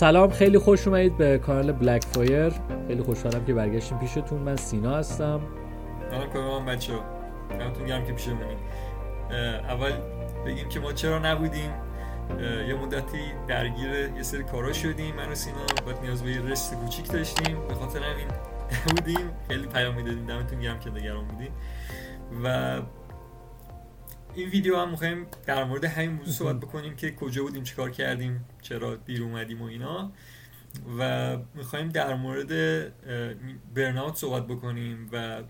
سلام خیلی خوش اومدید به کانال بلک فایر خیلی خوشحالم که برگشتیم پیشتون. من سینا هستم. منم کاملا بچه دمتون گرم که پیشمونید اول بگیم که ما چرا نبودیم. یه مدتی درگیر یه سری کارا شدیم من و سینا. باید نیاز به یه رست کوچیک داشتیم. به خاطر همین نبودیم. خیلی پیام می‌دادیم. دمتون گرم که نگران بودیم و این ویدیو هم می‌خوایم در مورد همین موضوع صحبت بکنیم که کجا بودیم چیکار کردیم چرا دیر اومدیم و اینا. و می‌خوایم در مورد برناوت صحبت بکنیم و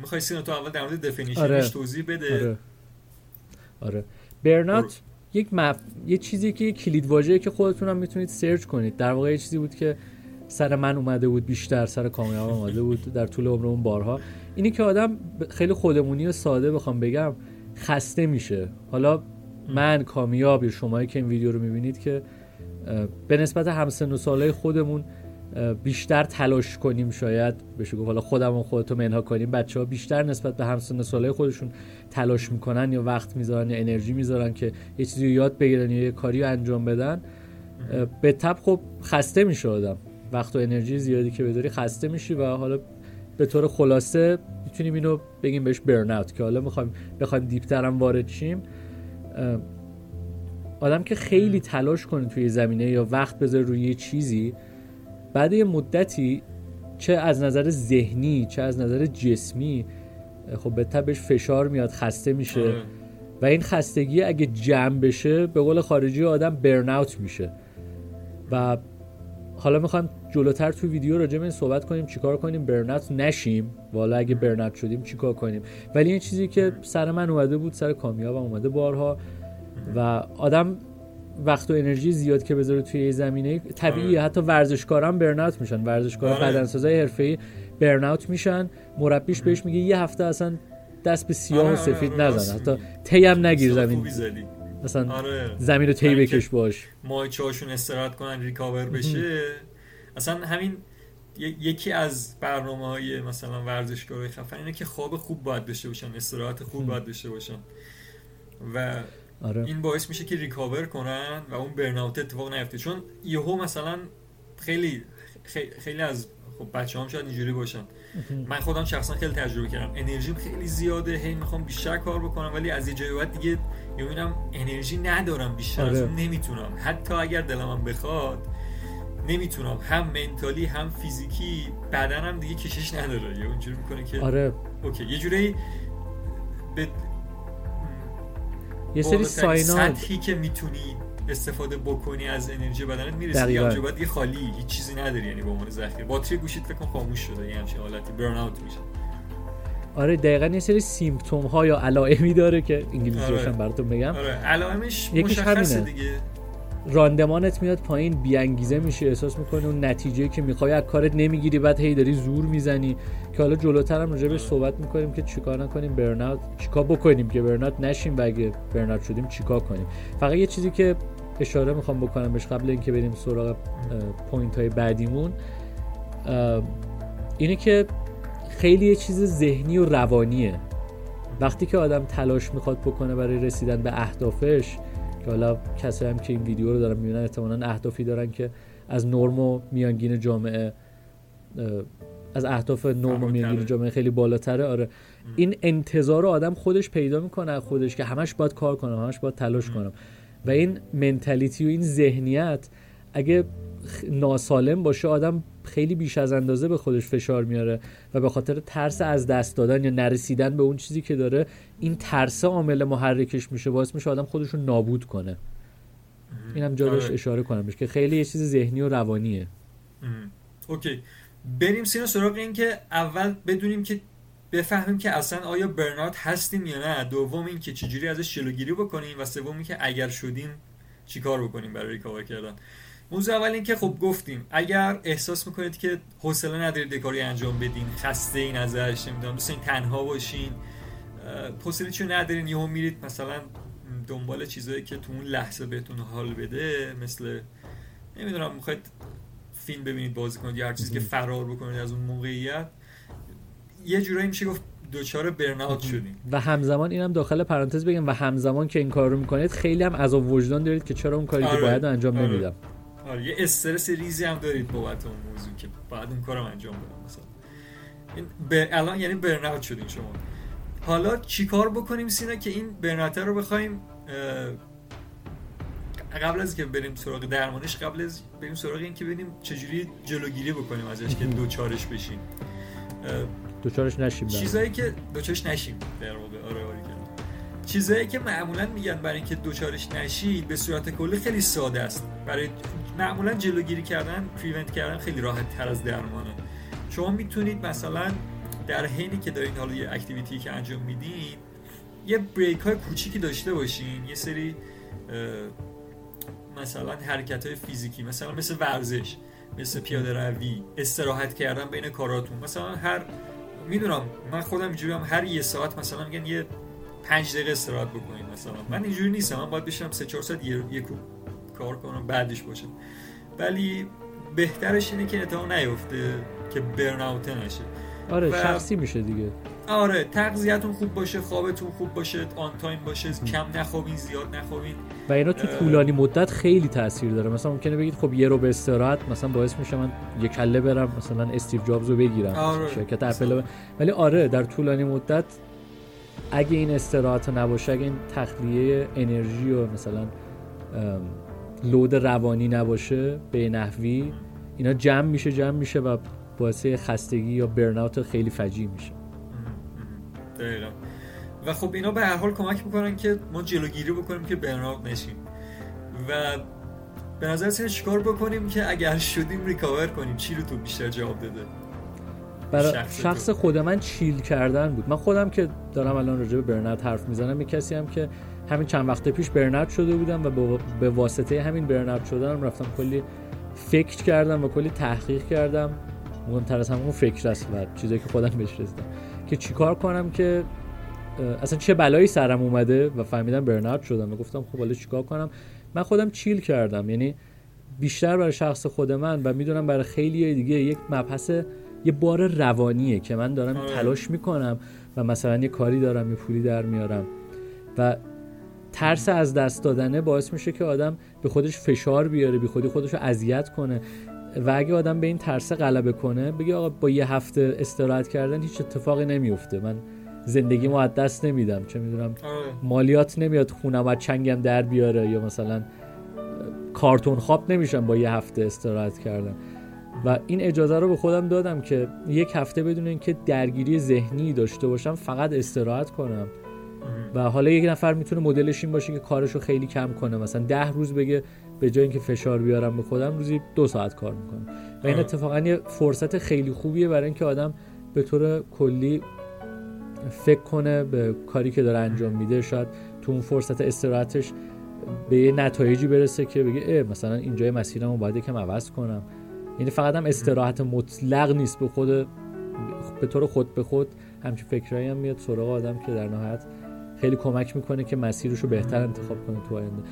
می‌خوای سینا تو اول در مورد دفینیشنش آره. توضیح بده. آره, آره. برنات یک مف... یه چیزی که کلید واژه‌ای که خودتون هم می‌تونید سرچ کنید. در واقع یه چیزی بود که سر من اومده بود بیشتر سر کامیاب اومده بود در طول عمرمون بارها. اینی که آدم خیلی خودمونی و ساده بخوام بگم. خسته میشه. حالا من کامیاب یا شمایی که این ویدیو رو می‌بینید که به نسبت همسن و سالهای خودمون بیشتر تلاش کنیم شاید بشه گفت حالا خودمون خودتو منها کنیم بچه ها بیشتر نسبت به همسن سالهای خودشون تلاش می‌کنن یا وقت می‌ذارن یا انرژی می‌ذارن که یه چیزی رو یاد بگیرن یا یه کاری رو انجام بدن. به تب خب خسته میشه آدم. وقت و انرژی زیادی که بداری خسته میشی و حالا به طور خلاصه می‌تونیم اینو بگیم بهش برن اوت که حالا می‌خوایم بخوایم دیپتر هم وارد شیم. آدم که خیلی تلاش کنه توی زمینه یا وقت بذاره روی یه چیزی بعد یه مدتی چه از نظر ذهنی چه از نظر جسمی خب به تبش فشار میاد خسته میشه. آره. و این خستگی اگه جمع بشه به قول خارجی آدم برن اوت میشه. و حالا می‌خوام جلوتر تو ویدیو راجع به این صحبت کنیم چیکار کنیم برنت نشیم. والا اگه برنت شدیم چیکار کنیم؟ ولی این چیزی که سر من اومده بود سر کامیابم اومده بارها و آدم وقت و انرژی زیاد که بذاره توی زمینه طبیعیه. حتی ورزشکاران برنات میشن. ورزشکارا آره. بدنسازای حرفه‌ای برنات میشن. مربیش بهش میگه یه هفته اصلا دست به سیاه و آره، سفید آره، نزن. حتی تی هم نگیر زمین. مثلا زمین رو تی بکش باش. مایچه‌هاشون استراحت کنن ریکاور بشه. اصلا همین یکی از برنامه های مثلا ورزشکارای خفن اینه که خواب خوب باید داشته باشن استراحت خوب باید داشته باشن. و آره. این باعث میشه که ریکاور کنن و اون برناوت اتفاق نیفته. چون یهو مثلا خیلی خیلی از خب بچه هم شاید اینجوری باشن. من خودم شخصا خیلی تجربه کردم. انرژیم خیلی زیاده هی می‌خوام بیشتر کار بکنم ولی از یه جای بعد دیگه می‌بینم انرژی ندارم بیشتر آره. از اون نمی‌تونم. حتی اگر دلمم بخواد نمی‌تونم. هم منتالی هم فیزیکی بدنم دیگه کشش نداره. یا اونجوری می‌کنه که آره. اوکی. یه جوری به یه سری ساینال سطحی که می‌تونی استفاده بکنی از انرژی بدنت می‌رسی یا بعد یه خالی هیچ چیزی نداری یعنی به عنوان ذخیره باتری گوشیت فکر خاموش شده یه همچین حالتی. برن اوت میشه. آره دقیقا یه سری سیمپتوم ها یا علائمی داره که انگلیسیش آره. براتون بگم. آره علائمش مشخصه دیگه. راندمانت میاد پایین بیانگیزه میشه احساس می‌کنی اون نتیجه که می‌خوای از کارت نمی‌گیری بعد هی داری زور می‌زنی. که حالا جلوتر هم راجع صحبت می‌کنیم که چیکار نکنیم burnout چیکار بکنیم که burnout نشیم و اگه burnout شدیم چیکار کنیم. فقط یه چیزی که اشاره می‌خوام بکنم بهش قبل اینکه بریم سراغ point های بعدیمون. اینه که خیلی یه چیز ذهنی و روانیه. وقتی که آدم تلاش می‌خواد بکنه برای رسیدن به اهدافش که حالا کسایی هم که این ویدیو رو دارن می‌بینن احتمالا اهدافی دارن که از نرم و میانگین جامعه از اهداف نرم و میانگین جامعه خیلی بالاتره. آره. این انتظار آدم خودش پیدا می‌کنه خودش که همش باید کار کنم همش باید تلاش کنم. و این منتالیتی و این ذهنیت اگه ناسالم باشه آدم خیلی بیش از اندازه به خودش فشار میاره و به خاطر ترس از دست دادن یا نرسیدن به اون چیزی که داره این ترس عامل محرکش میشه باعث میشه آدم خودش رو نابود کنه. اینم جا آره. اشاره کنم که خیلی یه چیز ذهنی و روانیه. OK. بریم سینا سراغ این که اول بدونیم که بفهمیم که اصلا آیا burnout هستیم یا نه. دوم این که چجوری ازش جلوگیری بکنیم و سوم که اگر شدیم چیکار بکنیم برای recover کردن. موضوع اول این که خب گفتیم اگر احساس می‌کنید که حوصله ندارید کاری انجام بدین خسته این ازش نمی‌دونم دوست این تنها باشین چو ندارین یهو میرید مثلا دنبال چیزایی که تو اون لحظه بهتون حال بده مثل نمی‌دونم می‌خواید فیلم ببینید بازی کنید یا هر چیزی که فرار بکنید از اون موقعیت. یه جورایی میشه گفت دوچار برناوت شدیم. و همزمان اینم داخل پرانتز بگم و همزمان که این کار رو می‌کنید خیلی هم از وجدان دارید که چرا اون کاری که آره. باید انجام آره. نمیدم. آره. یه استرس ریزی هم دارید بابت اون موضوع که بعد اون کارم انجام بدم مثلا. این به الان یعنی برن شدین شما. حالا چیکار بکنیم سینا که این برنات رو بخوایم قبل از که بریم سراغ درمانش قبل از بریم سراغ این که ببینیم چجوری جلوگیری بکنیم ازش که دوچارش بشیم دوچارش نشیم چیزایی که دوچارش نشیم. در واقع آره آره چیزایی که معمولا میگن برای اینکه دوچارش نشید به صورت کلی خیلی ساده است. برای معمولا جلوگیری کردن پریونت کردن خیلی راحت تر از درمانه. شما می‌تونید مثلا در حینی که دارین حالا یه اکتیویتی که انجام میدین یه بریک های کوچیکی داشته باشین. یه سری مثلا حرکت های فیزیکی مثلا مثل ورزش مثل پیاده روی استراحت کردن بین کاراتون. مثلا هر می‌دونم من خودم اینجوری هم هر یه ساعت مثلا میگن یه پنج دقیقه استراحت بکنید مثلا. من اینجوری نیستم من باید بشم سه چهار ساعت یه, یه کار کنم بعدش باشه ولی بهترش اینه که اتفاق نیفته که burnout نشه. آره و... شخصی میشه دیگه. آره تغذیه‌تون خوب باشه خوابتون خوب باشه on time باشه کم نخوابین زیاد نخوابین. و اینا تو طولانی مدت خیلی تاثیر داره. مثلا ممکنه بگید خب یه رو به استراحت مثلا باعث میشه من یه کله برم مثلا استیو جابز رو بگیرم. آره. شرکت اپل ولی آره در طولانی مدت اگه این استراحت نباشه اگه این تخلیه انرژی و مثلا لود روانی نباشه به نحوی اینا جمع میشه جمع میشه و باعث خستگی یا برناوت خیلی فجیع میشه. دقیقا. و خب اینا به هر حال کمک می‌کنن که ما جلوگیری بکنیم که برناوت نشیم. و به نظر چیکار بکنیم که اگر شدیم ریکاور کنیم؟ چی رو تو بیشتر جواب داده؟ برای شخص, خود من چیل کردن بود. من خودم که دارم الان راجع به برنت حرف می‌زنم یه کسی هم که همین چند وقت پیش برنت شده بودم و به واسطه همین برنت شدنم رفتم کلی فکر کردم و کلی تحقیق کردم. مهمتر از همون فکر است و چیزایی که خودم بهش رسیدم. که چیکار کنم که اصلا چه بلایی سرم اومده و فهمیدم برنارد شدم و گفتم خب حالا چیکار کنم من خودم چیل کردم یعنی بیشتر برای شخص خود من و می‌دونم برای خیلی دیگه یک مبحث یه بار روانیه که من دارم آره. تلاش می‌کنم و مثلا یه کاری دارم یه پولی در میارم و ترس از دست دادنه باعث میشه که آدم به خودش فشار بیاره بی خودی خودش رو اذیت کنه و اگه آدم به این ترس غلبه کنه بگه آقا با یه هفته استراحت کردن هیچ اتفاقی نمیفته. من زندگی ما دست نمیدم. چه می‌دونم. مالیات نمیاد خونم و چنگم در بیاره یا مثلا کارتون خواب نمیشم با یه هفته استراحت کردن. و این اجازه رو به خودم دادم که یک هفته بدون اینکه درگیری ذهنی داشته باشم فقط استراحت کنم. و حالا یک نفر می‌تونه مدلش این باشه که کارشو خیلی کم کنه. مثلا ده روز بگه به جای اینکه فشار بیارم به خودم روزی دو ساعت کار می‌کنم. و این اتفاقا یه فرصت خیلی خوبیه برای اینکه آدم به طور کلی فکر کنه به کاری که داره انجام میده. شاید تو اون فرصت استراحتش به یه نتایجی برسه که بگه اه مثلا اینجای مسیرمو باید یکم عوض کنم. یعنی فقط هم استراحت مطلق نیست. به خود به طور خود به خود همچین فکرایی هم میاد سراغ آدم که در نهایت خیلی کمک می‌کنه که مسیرش رو بهتر انتخاب کنه تو آینده.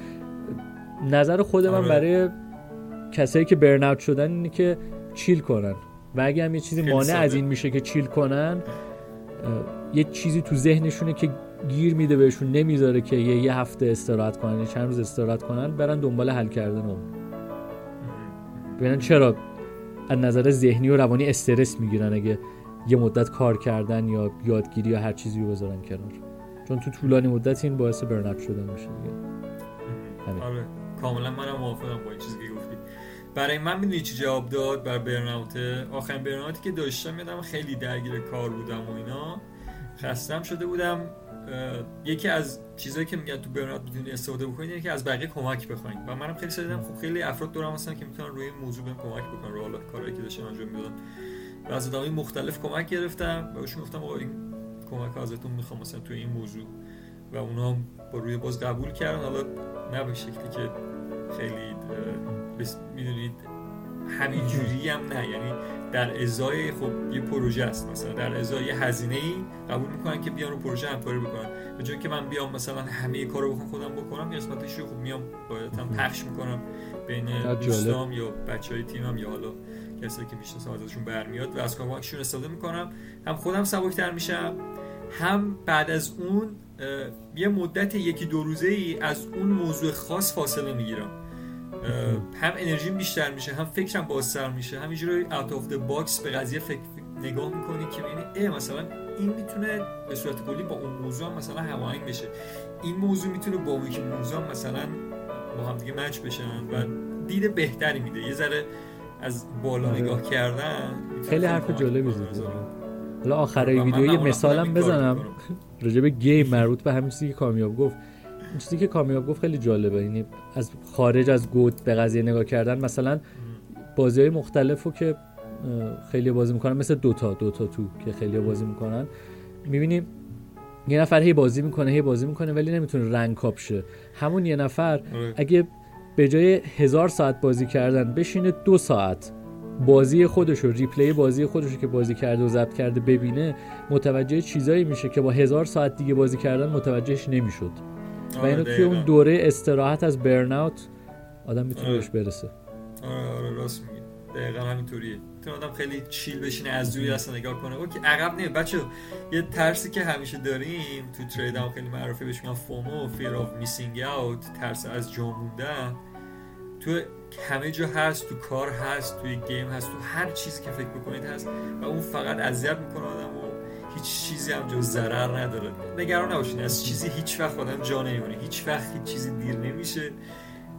نظر خود من آره. برای کسایی که برناوت شدن اینه که چیل کنن. و اگه هم یه چیزی مانع از این میشه که چیل کنن یه چیزی تو ذهنشونه که گیر میده بهشون نمی‌ذاره که یه, یه هفته استراحت کنن یه چند روز استراحت کنن برن دنبال حل کردن اون. ببینن چرا از نظر ذهنی و روانی استرس می‌گیرن اگه یه مدت کار کردن یا یادگیری یا هر چیزی رو بذارن کنار. چون تو طولانی مدت این باعث برنت شدن میشه دیگه. آره. کاملا منم موافقم با این چیزی که گفتی. برای من می‌دونی چی جواب داد بر برناوت آخرین برناوتی که داشتم یادم خیلی درگیر کار بودم و اینا. خستم شده بودم. یکی از چیزایی که میگن تو برنات می‌تونی استفاده بکنید اینه که از بقیه کمک بخواید و منم خیلی دیدم خب خیلی افراد دورم هستن که می‌تونن روی این موضوع بهم کمک بکنن رو حالا کاری که داشتم انجام می‌دادم و از آدمای مختلف کمک گرفتم و بهشون گفتم آقا این کمک ازتون می‌خوام مثلا تو این موضوع. و اونا با روی باز قبول کردن. حالا نه به شکلی که خیلی می‌دونید همین جوری هم نه. یعنی در ازای خب یه پروژه است مثلا. در ازای یه هزینه ای قبول می‌کنن که بیان رو پروژه همکاری بکنن. به جای که من بیام مثلا همه کارو بخوام خودم بکنم یه قسمتش رو خب میام باید هم پخش می‌کنم بین دوستام یا بچهای تیمم یا حالا کسایی که می‌شناسم ازشون برمیاد و از کمکشون استفاده می‌کنم. هم خودم سبکتر میشم هم بعد از اون یه مدت یکی دو روزه ای از اون موضوع خاص فاصله می‌گیرم. هم انرژی بیشتر میشه هم فکرم بازتر میشه همینجوری out of the box به قضیه فکر نگاه می‌کنی که ببینی ای مثلا این می‌تونه به صورت کلی با اون موضوع هم مثلا هماهنگ بشه. این موضوع می‌تونه با اون موضوع مثلا با هم دیگه match بشن و دید بهتری میده. یه ذره از بالا آره. نگاه کردن خیلی حرف جالبی زدی. حالا آخر ویدیو یه مثالم بزنم. راجع به game مربوط به همین چیزی که کامیاب گفت. این چیزی که کامیاب گفت خیلی جالبه. یعنی از خارج از گوت به قضیه نگاه کردن مثلا بازی های مختلفو که خیلی بازی می‌کنن مثل دوتا دوتا تو که خیلی بازی می‌کنن. می‌بینیم یه نفر هی بازی می‌کنه هی بازی می‌کنه ولی نمی‌تونه رنگ کاپ همون یه نفر آره. اگه به جای هزار ساعت بازی کردن بشینه دو ساعت. بازی خودش رو ریپلی بازی خودش رو که بازی کرده و ضبط کرده ببینه متوجه چیزایی میشه که با هزار ساعت دیگه بازی کردن متوجهش نمی‌شد. و اینو توی اون دوره استراحت از burnout آدم می‌تونه آره. بهش برسه. آره آره راست میگی. دقیقا همینطوریه. تو آدم خیلی chill بشینه از دوری اصلا نگاه کنه. OK عقب نه بچه یه ترسی که همیشه داریم تو trade هم خیلی معروفه بهش میگن FOMO fear of missing out ترس از جا موندن تو همه جا هست تو کار هست توی game هست تو هر چیزی که فکر بکنید هست. و اون فقط اذیت می‌کنه آدم و هیچ چیزی هم جو ضرر نداره. نگران نباشین از چیزی هیچ وقت آدم جا نمیمونه هیچ وقت هیچ چیزی دیر نمیشه.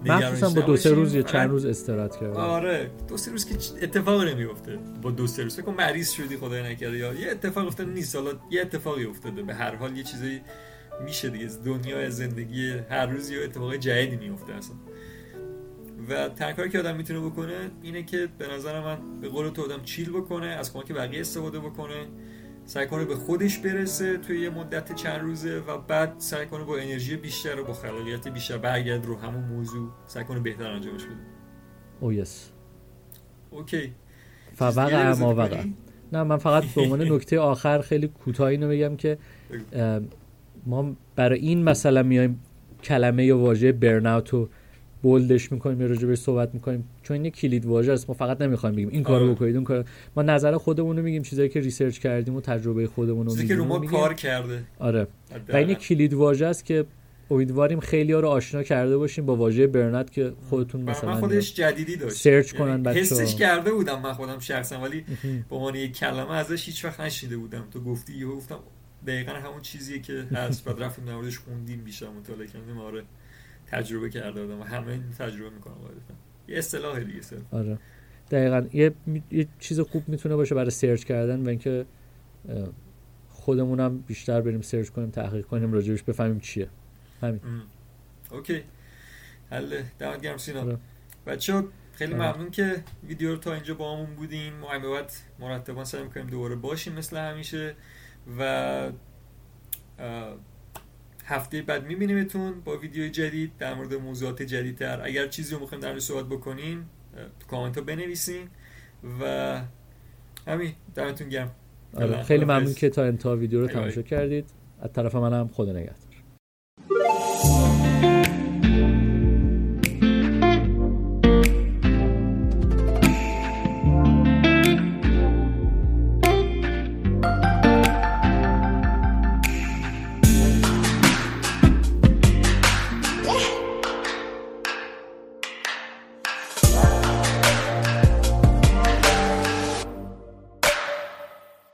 مخصوصا با دو سه روز یا چند روز استراحت کرد آره. دو سه روز که اتفاق نمیفته با دو سه روز. فکر مریض شدی خدای نکرده. یا یه اتفاق افتاده نیست. حالا یه اتفاقی افتاده. به هر حال یه چیزی میشه دیگه. دنیا زندگی هر روز یه اتفاق جدیدی میفته اصلا. و تنها که آدم می‌تونه بکنه اینه که به نظر من به قول تو آدم چیل بکنه از کمک بقیه استفاده بکنه سعی کنه به خودش برسه توی یه مدت چند روزه و بعد سعی کنه با انرژی بیشتر و با خلاقیت بیشتر برگرد رو همون موضوع. سعی کنه بهتر انجامش بده. او یس اوکی فوقع اما نه من فقط به عنوان نکته آخر خیلی کوتاه اینو بگم که ما برای این مثلا میایم کلمه یا واژه burnout رو bold ش می‌کنیم یا راجبش صحبت می‌کنیم. چون این کلید واژه است. ما فقط نمی‌خوایم بگیم این کارو آره. بکنید اون کار ما نظر خودمون رو میگیم چیزایی که research کردیم و تجربه خودمون رو میگیم که رو ما کار کرده. آره. و این کلید واژه است که امیدواریم خیلی ها رو آشنا کرده باشیم با واژه burnout که خودتون مثلا من خودش جدیدی داشت search یعنی کنن بچه‌ها. حسش کرده بودم من خودم شخصا ولی به عنوان یک کلمه ازش هیچ وقت نشنیده بودم. تو گفتی یهو گفتم دقیقا همون چیزیه که هست. بعد رفتیم در خوندیم بیشتر مطالعه کردیم. آره. تجربه کرده بودم. و همه تجربه می‌کنم قاعدتا. یه اصطلاح دیگه سر آره. دقیقا. یه, یه چیز خوب می‌تونه باشه برای search کردن و اینکه خودمونم بیشتر بریم search کنیم تحقیق کنیم راجبش بفهمیم چیه. همین. OK. حل. دمت گرم سینا. آره. بچه خیلی آره. ممنون که ویدیو رو تا اینجا باهامون بودین. ما هم بعد مرتبا سعی می‌کنیم دوباره باشیم مثل همیشه و هفته بعد میبینیمتون با ویدیو جدید در مورد موضوعات جدیدتر. اگر چیزی رو می‌خوایم در صحبت بکنین تو کامنت ها بنویسین و همین دمتون گرم. آره، خیلی ممنون که تا انتها ویدیو رو تماشا کردید. از طرف منم خدا نگهدار.